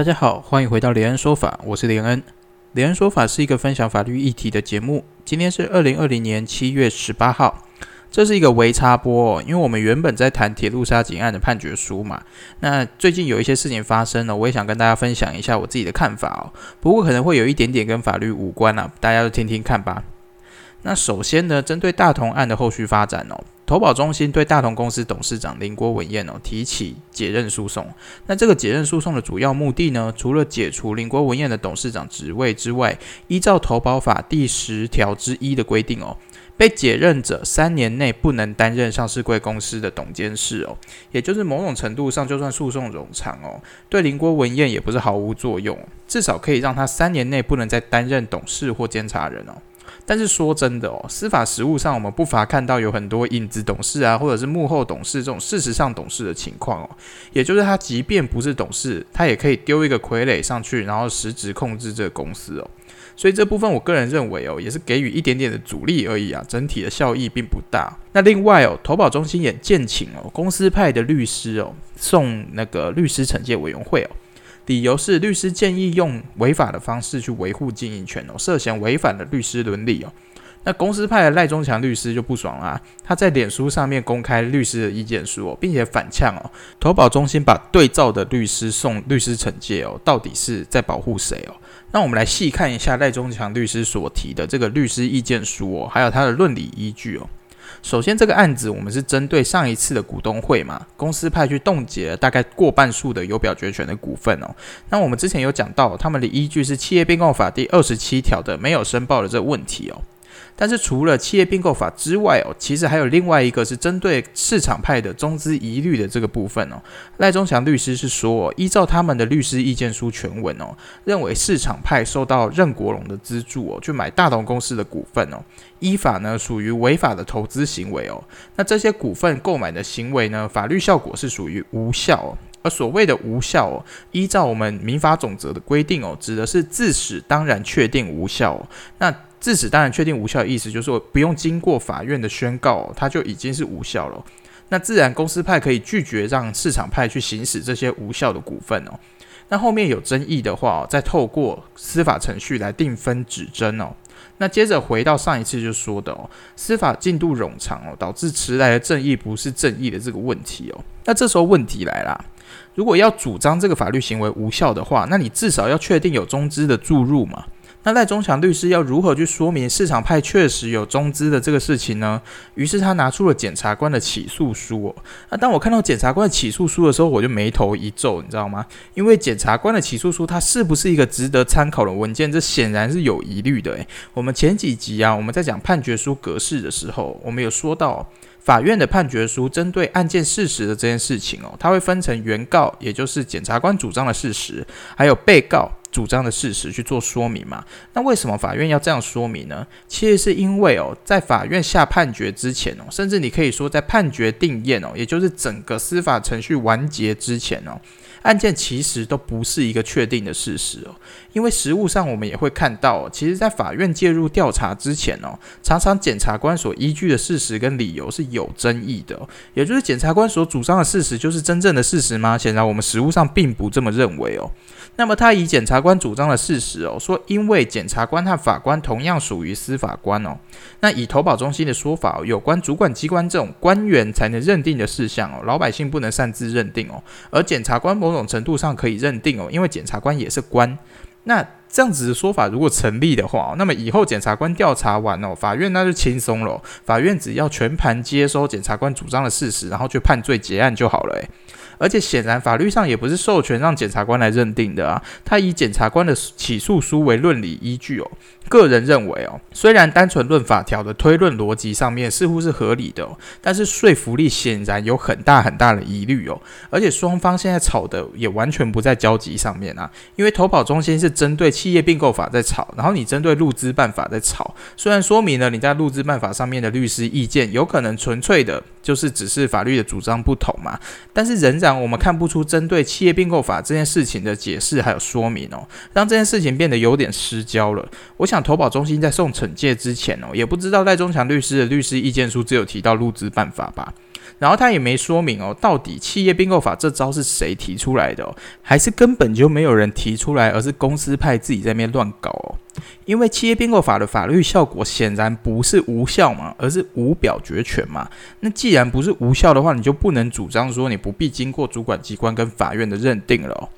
大家好，欢迎回到连恩说法，我是连恩。连恩说法是一个分享法律议题的节目。今天是二零二零年七月十八号，这是一个微插播，因为我们原本在谈铁路杀警案的判决书嘛。那最近有一些事情发生了，我也想跟大家分享一下我自己的看法哦。不过可能会有一点点跟法律无关啊，大家就听听看吧。那首先呢，针对大同案的后续发展哦。投保中心对大同公司董事长林国文彦哦提起解任诉讼。那这个解任诉讼的主要目的呢，除了解除林国文彦的董事长职位之外，依照投保法第十条之一的规定哦，被解任者三年内不能担任上市贵公司的董监事哦。也就是某种程度上，就算诉讼冗长哦，对林国文彦也不是毫无作用，至少可以让他三年内不能再担任董事或监察人哦。但是说真的哦，司法实务上，我们不乏看到有很多影子董事啊，或者是幕后董事这种事实上董事的情况哦。也就是他即便不是董事，他也可以丢一个傀儡上去，然后实质控制这个公司哦。所以这部分我个人认为哦，也是给予一点点的阻力而已啊，整体的效益并不大。那另外哦，投保中心也建请哦，公司派的律师哦，送那个律师惩戒委员会哦。理由是律师建议用违法的方式去维护经营权哦，涉嫌违反了律师伦理哦。那公司派的赖中强律师就不爽啦，他在脸书上面公开律师的意见书哦，并且反呛哦，投保中心把对照的律师送律师惩戒哦，到底是在保护谁哦？那我们来细看一下赖中强律师所提的这个律师意见书哦，还有他的论理依据哦。首先，这个案子我们是针对上一次的股东会嘛，公司派去冻结了大概过半数的有表决权的股份哦。那我们之前有讲到，他们的依据是《企业并购法》第二十七条的没有申报的这个问题哦。但是除了企业并购法之外哦，其实还有另外一个是针对市场派的中资疑虑的这个部分哦。赖忠强律师是说，依照他们的律师意见书全文哦，认为市场派受到任国荣的资助哦，去买大同公司的股份哦，依法呢属于违法的投资行为哦。那这些股份购买的行为呢，法律效果是属于无效哦。而所谓的无效哦，依照我们民法总则的规定哦，指的是自始当然确定无效哦。那自始当然确定无效的意思，就是说不用经过法院的宣告，它就已经是无效了。那自然公司派可以拒绝让市场派去行使这些无效的股份哦。那后面有争议的话，再透过司法程序来定分指针哦。那接着回到上一次就说的哦，司法进度冗长哦，导致迟来的正义不是正义的这个问题哦。那这时候问题来啦，如果要主张这个法律行为无效的话，那你至少要确定有中资的注入嘛。那赖中强律师要如何去说明市场派确实有中资的这个事情呢？于是他拿出了检察官的起诉书。那当我看到检察官的起诉书的时候，我就眉头一皱，你知道吗？因为检察官的起诉书，它是不是一个值得参考的文件？这显然是有疑虑的。诶，我们前几集啊，我们在讲判决书格式的时候，我们有说到法院的判决书针对案件事实的这件事情哦，它会分成原告，也就是检察官主张的事实，还有被告。主张的事实去做说明嘛？那为什么法院要这样说明呢？其实是因为哦，在法院下判决之前哦，甚至你可以说在判决定验哦，也就是整个司法程序完结之前哦。案件其实都不是一个确定的事实哦，因为实务上我们也会看到，其实，在法院介入调查之前哦，常常检察官所依据的事实跟理由是有争议的，也就是检察官所主张的事实就是真正的事实吗？显然我们实务上并不这么认为哦。那么他以检察官主张的事实哦，说因为检察官和法官同样属于司法官哦，那以投保中心的说法，有关主管机关这种官员才能认定的事项哦，老百姓不能擅自认定哦，而检察官某某种程度上可以认定哦，因为检察官也是官。那这样子的说法如果成立的话，那么以后检察官调查完哦，法院那就轻松了，法院只要全盘接收检察官主张的事实，然后去判罪结案就好了。而且显然法律上也不是授权让检察官来认定的啊，他以检察官的起诉书为论理依据哦。个人认为哦，虽然单纯论法条的推论逻辑上面似乎是合理的，但是说服力显然有很大很大的疑虑哦。而且双方现在吵的也完全不在交集上面啊，因为投保中心是针对企业并购法在吵，然后你针对入资办法在吵。虽然说明了你在入资办法上面的律师意见有可能纯粹的就是只是法律的主张不同嘛，但是仍然我们看不出针对企业并购法这件事情的解释还有说明哦，让这件事情变得有点失焦了。我想。投保中心在送惩戒之前哦，也不知道赖中强律师的律师意见书只有提到入资办法吧？然后他也没说明哦，到底企业并购法这招是谁提出来的哦，还是根本就没有人提出来，而是公司派自己在那边乱搞哦。因为企业并购法的法律效果显然不是无效嘛，而是无表决权嘛。那既然不是无效的话，你就不能主张说你不必经过主管机关跟法院的认定了。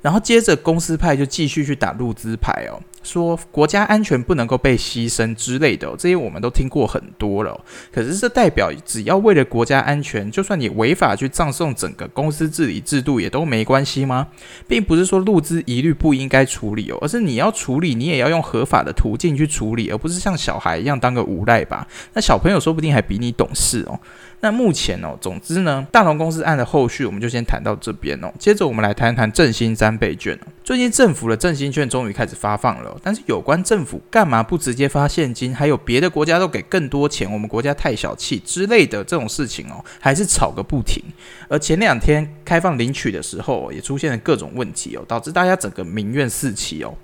然后接着公司派就继续去打路资牌哦。说国家安全不能够被牺牲之类的，这些我们都听过很多了。可是这代表只要为了国家安全，就算你违法去葬送整个公司治理制度也都没关系吗？并不是说入资一律不应该处理哦，而是你要处理，你也要用合法的途径去处理，而不是像小孩一样当个无赖吧？那小朋友说不定还比你懂事哦。那目前哦，总之呢，大同公司案的后续我们就先谈到这边哦。接着我们来谈谈振兴三倍券哦。最近政府的振兴券终于开始发放了。但是有关政府干嘛不直接发现金，还有别的国家都给更多钱，我们国家太小气之类的这种事情哦，还是吵个不停。而前两天开放领取的时候，也出现了各种问题哦，导致大家整个民怨四起哦。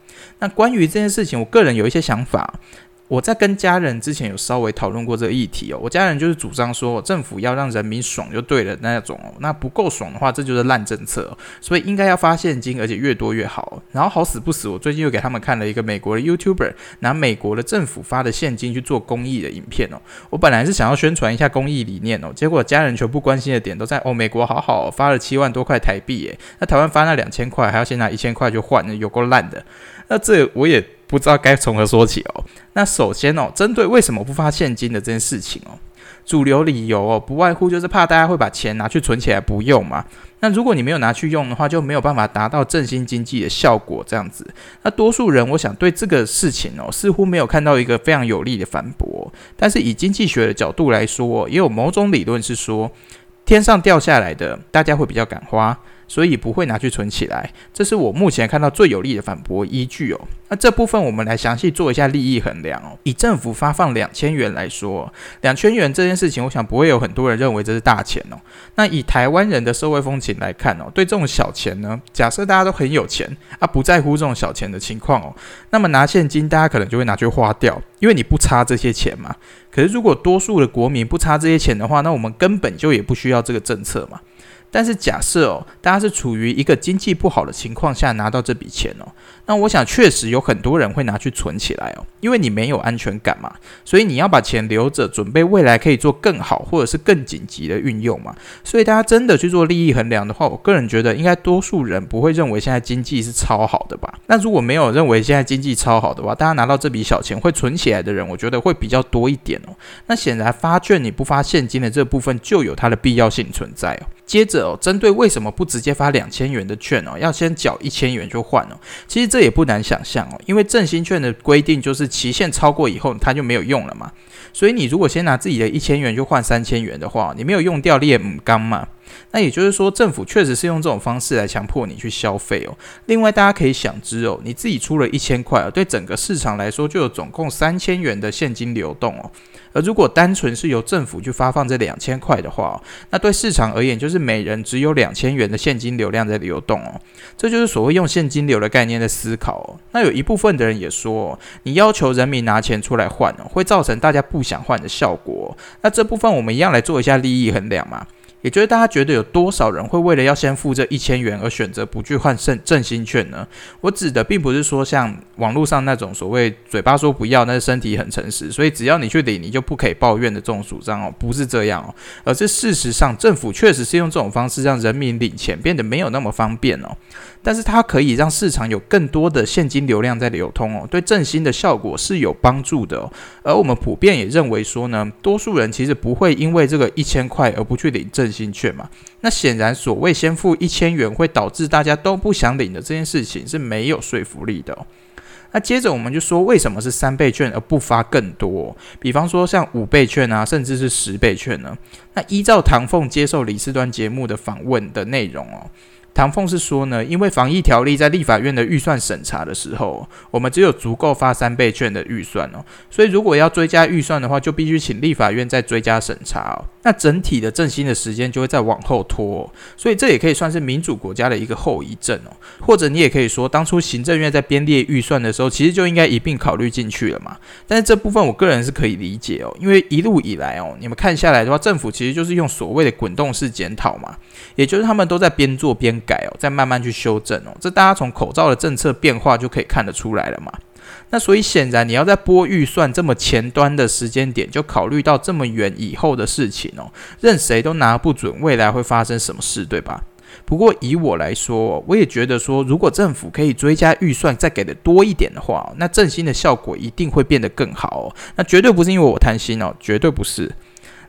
那关于这件事情，我个人有一些想法。我在跟家人之前有稍微讨论过这个议题哦，我家人就是主张说政府要让人民爽就对了那种哦，那不够爽的话，这就是烂政策，所以应该要发现金，而且越多越好。然后好死不死，我最近又给他们看了一个美国的 YouTuber 拿美国的政府发的现金去做公益的影片哦。我本来是想要宣传一下公益理念哦，结果家人全部关心的点都在哦，美国好好发了七万多块台币耶，那台湾发那两千块还要先拿一千块就换，有够烂的。那这我也。不知道该从何说起哦。那首先哦，针对为什么不发现金的这件事情哦，主流理由哦，不外乎就是怕大家会把钱拿去存起来不用嘛。那如果你没有拿去用的话，就没有办法达到振兴经济的效果。这样子，那多数人我想对这个事情哦，似乎没有看到一个非常有力的反驳。但是以经济学的角度来说，也有某种理论是说，天上掉下来的，大家会比较敢花。所以不会拿去存起来，这是我目前看到最有力的反驳依据哦。那这部分我们来详细做一下利益衡量哦。以政府发放两千元来说，两千元这件事情，我想不会有很多人认为这是大钱哦。那以台湾人的社会风情来看哦，对这种小钱呢，假设大家都很有钱啊，不在乎这种小钱的情况哦，那么拿现金大家可能就会拿去花掉，因为你不差这些钱嘛。可是如果多数的国民不差这些钱的话，那我们根本就也不需要这个政策嘛。但是假设哦，大家是处于一个经济不好的情况下拿到这笔钱哦，那我想确实有很多人会拿去存起来哦，因为你没有安全感嘛，所以你要把钱留着，准备未来可以做更好或者是更紧急的运用嘛。所以大家真的去做利益衡量的话，我个人觉得应该多数人不会认为现在经济是超好的吧。那如果没有认为现在经济超好的话，大家拿到这笔小钱会存起来的人，我觉得会比较多一点哦。那显然发券你不发现金的这部分就有它的必要性存在哦。接着哦，针对为什么不直接发两千元的券哦，要先缴一千元就换哦？其实这也不难想象哦，因为振兴券的规定就是期限超过以后它就没有用了嘛。所以你如果先拿自己的一千元就换三千元的话，你没有用掉列母缸嘛。那也就是说，政府确实是用这种方式来强迫你去消费哦。另外，大家可以想知哦，你自己出了一千块哦，对整个市场来说就有总共三千元的现金流动哦。而如果单纯是由政府去发放这两千块的话，那对市场而言就是每人只有两千元的现金流量在流动哦。这就是所谓用现金流的概念在思考。那有一部分的人也说，哦你要求人民拿钱出来换哦，会造成大家不想换的效果。那这部分我们一样来做一下利益衡量嘛。也就是大家觉得有多少人会为了要先付这一千元而选择不去换振振兴券呢？我指的并不是说像网络上那种所谓嘴巴说不要，但是身体很诚实，所以只要你去领，你就不可以抱怨的这种主张哦，不是这样哦，而是事实上政府确实是用这种方式让人民领钱变得没有那么方便哦。但是它可以让市场有更多的现金流量在流通哦，对振兴的效果是有帮助的。而我们普遍也认为说呢，多数人其实不会因为这个一千块而不去领振兴券嘛。那显然所谓先付一千元会导致大家都不想领的这件事情是没有说服力的。那接着我们就说，为什么是三倍券而不发更多？比方说像五倍券啊，甚至是十倍券呢？那依照唐凤接受李四端节目的访问的内容哦。唐凤是说呢，因为防疫条例在立法院的预算审查的时候，我们只有足够发三倍券的预算哦，所以如果要追加预算的话，就必须请立法院再追加审查哦。那整体的振兴的时间就会再往后拖，所以这也可以算是民主国家的一个后遗症哦。或者你也可以说，当初行政院在编列预算的时候，其实就应该一并考虑进去了嘛。但是这部分我个人是可以理解哦，因为一路以来哦，你们看下来的话，政府其实就是用所谓的滚动式检讨嘛，也就是他们都在边做边改哦，再慢慢去修正哦。这大家从口罩的政策变化就可以看得出来了嘛。那所以显然，你要在拨预算这么前端的时间点就考虑到这么远以后的事情哦，任谁都拿不准未来会发生什么事，对吧？不过以我来说，我也觉得说，如果政府可以追加预算再给的多一点的话，那振兴的效果一定会变得更好哦。那绝对不是因为我贪心哦，绝对不是。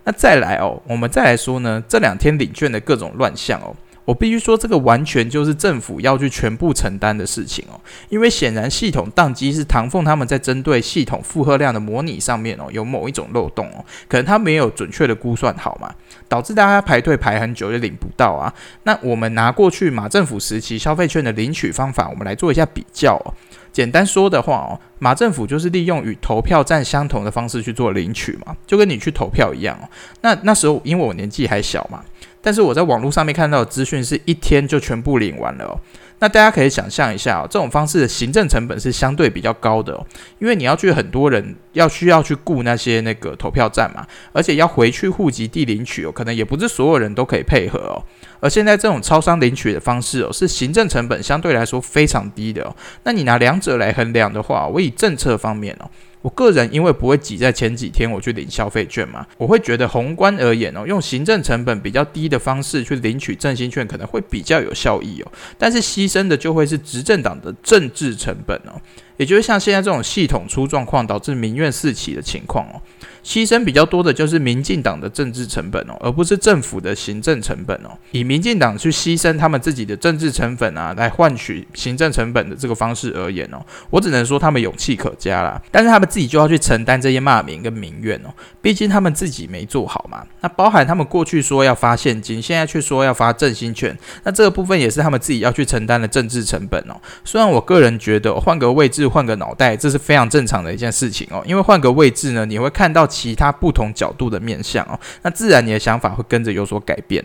那再来哦，我们再来说呢，这两天领券的各种乱象哦。我必须说，这个完全就是政府要去全部承担的事情哦，因为显然系统宕机是唐凤他们在针对系统负荷量的模拟上面哦，有某一种漏洞哦，可能他没有准确的估算好嘛，导致大家排队排很久也领不到啊。那我们拿过去马政府时期消费券的领取方法，我们来做一下比较哦。简单说的话哦，马政府就是利用与投票站相同的方式去做领取嘛，就跟你去投票一样哦。那那时候因为我年纪还小嘛。但是我在网络上面看到的资讯是一天就全部领完了哦。那大家可以想象一下，这种方式的行政成本是相对比较高的哦，因为你要去很多人要需要去雇那些那个投票站嘛，而且要回去户籍地领取哦，可能也不是所有人都可以配合哦。而现在这种超商领取的方式哦，是行政成本相对来说非常低的哦。那你拿两者来衡量的话，我以政策方面哦。我个人因为不会挤在前几天我去领消费券嘛，我会觉得宏观而言哦，用行政成本比较低的方式去领取振兴券可能会比较有效益哦，但是牺牲的就会是执政党的政治成本哦。也就是像现在这种系统出状况，导致民怨四起的情况哦，牺牲比较多的就是民进党的政治成本哦，而不是政府的行政成本哦。以民进党去牺牲他们自己的政治成本啊，来换取行政成本的这个方式而言哦，我只能说他们勇气可嘉啦。但是他们自己就要去承担这些骂名跟民怨哦，毕竟他们自己没做好嘛。那包含他们过去说要发现金，现在却说要发振兴券，那这个部分也是他们自己要去承担的政治成本哦。虽然我个人觉得换个位置。换个脑袋，这是非常正常的一件事情哦。因为换个位置呢，你会看到其他不同角度的面相哦，那自然你的想法会跟着有所改变。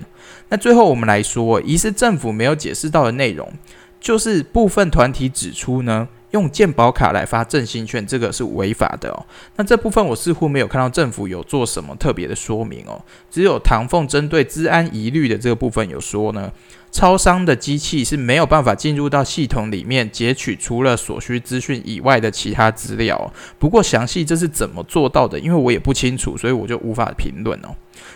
那最后我们来说，疑似政府没有解释到的内容，就是部分团体指出呢，用健保卡来发振兴券，这个是违法的哦。那这部分我似乎没有看到政府有做什么特别的说明哦，只有唐凤针对治安疑虑的这个部分有说呢。超商的机器是没有办法进入到系统里面截取除了所需资讯以外的其他资料。不过详细这是怎么做到的，因为我也不清楚，所以我就无法评论哦。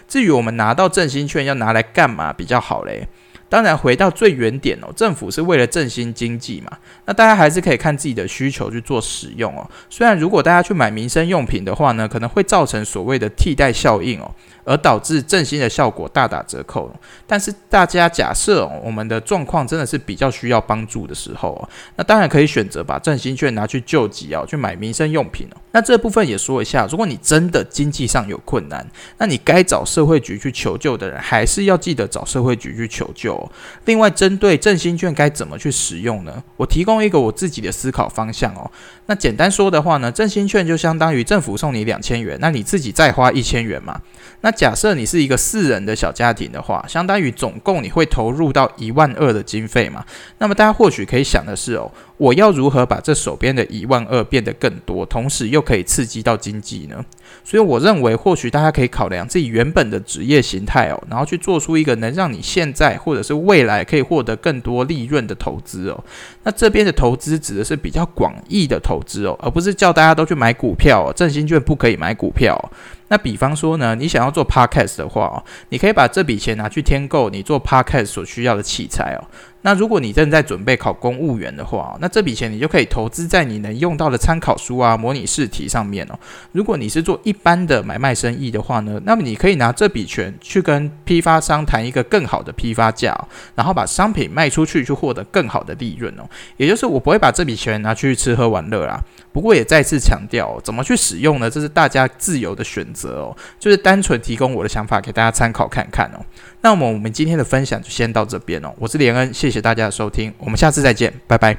至于我们拿到振兴券要拿来干嘛比较好嘞？当然，回到最原点哦，政府是为了振兴经济嘛。那大家还是可以看自己的需求去做使用哦。虽然如果大家去买民生用品的话呢，可能会造成所谓的替代效应哦，而导致振兴的效果大打折扣。但是大家假设我们的状况真的是比较需要帮助的时候哦，那当然可以选择把振兴券拿去救急哦，去买民生用品哦。那这部分也说一下，如果你真的经济上有困难，那你该找社会局去求救的人，还是要记得找社会局去求救。另外，针对振兴券该怎么去使用呢？我提供一个我自己的思考方向哦。那简单说的话呢，振兴券就相当于政府送你两千元，那你自己再花一千元嘛。那假设你是一个四人的小家庭的话，相当于总共你会投入到一万二的经费嘛。那么大家或许可以想的是哦，我要如何把这手边的一万二变得更多，同时又可以刺激到经济呢？所以我认为，或许大家可以考量自己原本的职业形态哦，然后去做出一个能让你现在或者是未来可以获得更多利润的投资哦。那这边的投资指的是比较广义的投资哦，而不是叫大家都去买股票哦。振兴券不可以买股票。哦那比方说呢，你想要做 podcast 的话哦，你可以把这笔钱拿去添购你做 podcast 所需要的器材哦。那如果你正在准备考公务员的话，那这笔钱你就可以投资在你能用到的参考书啊、模拟试题上面哦。如果你是做一般的买卖生意的话呢，那么你可以拿这笔钱去跟批发商谈一个更好的批发价，然后把商品卖出去，去获得更好的利润哦。也就是我不会把这笔钱拿去吃喝玩乐啦。不过也再次强调，怎么去使用呢？这是大家自由的选择择哦，就是单纯提供我的想法给大家参考看看哦。那么我们今天的分享就先到这边哦，我是连恩，谢谢大家的收听，我们下次再见，拜拜。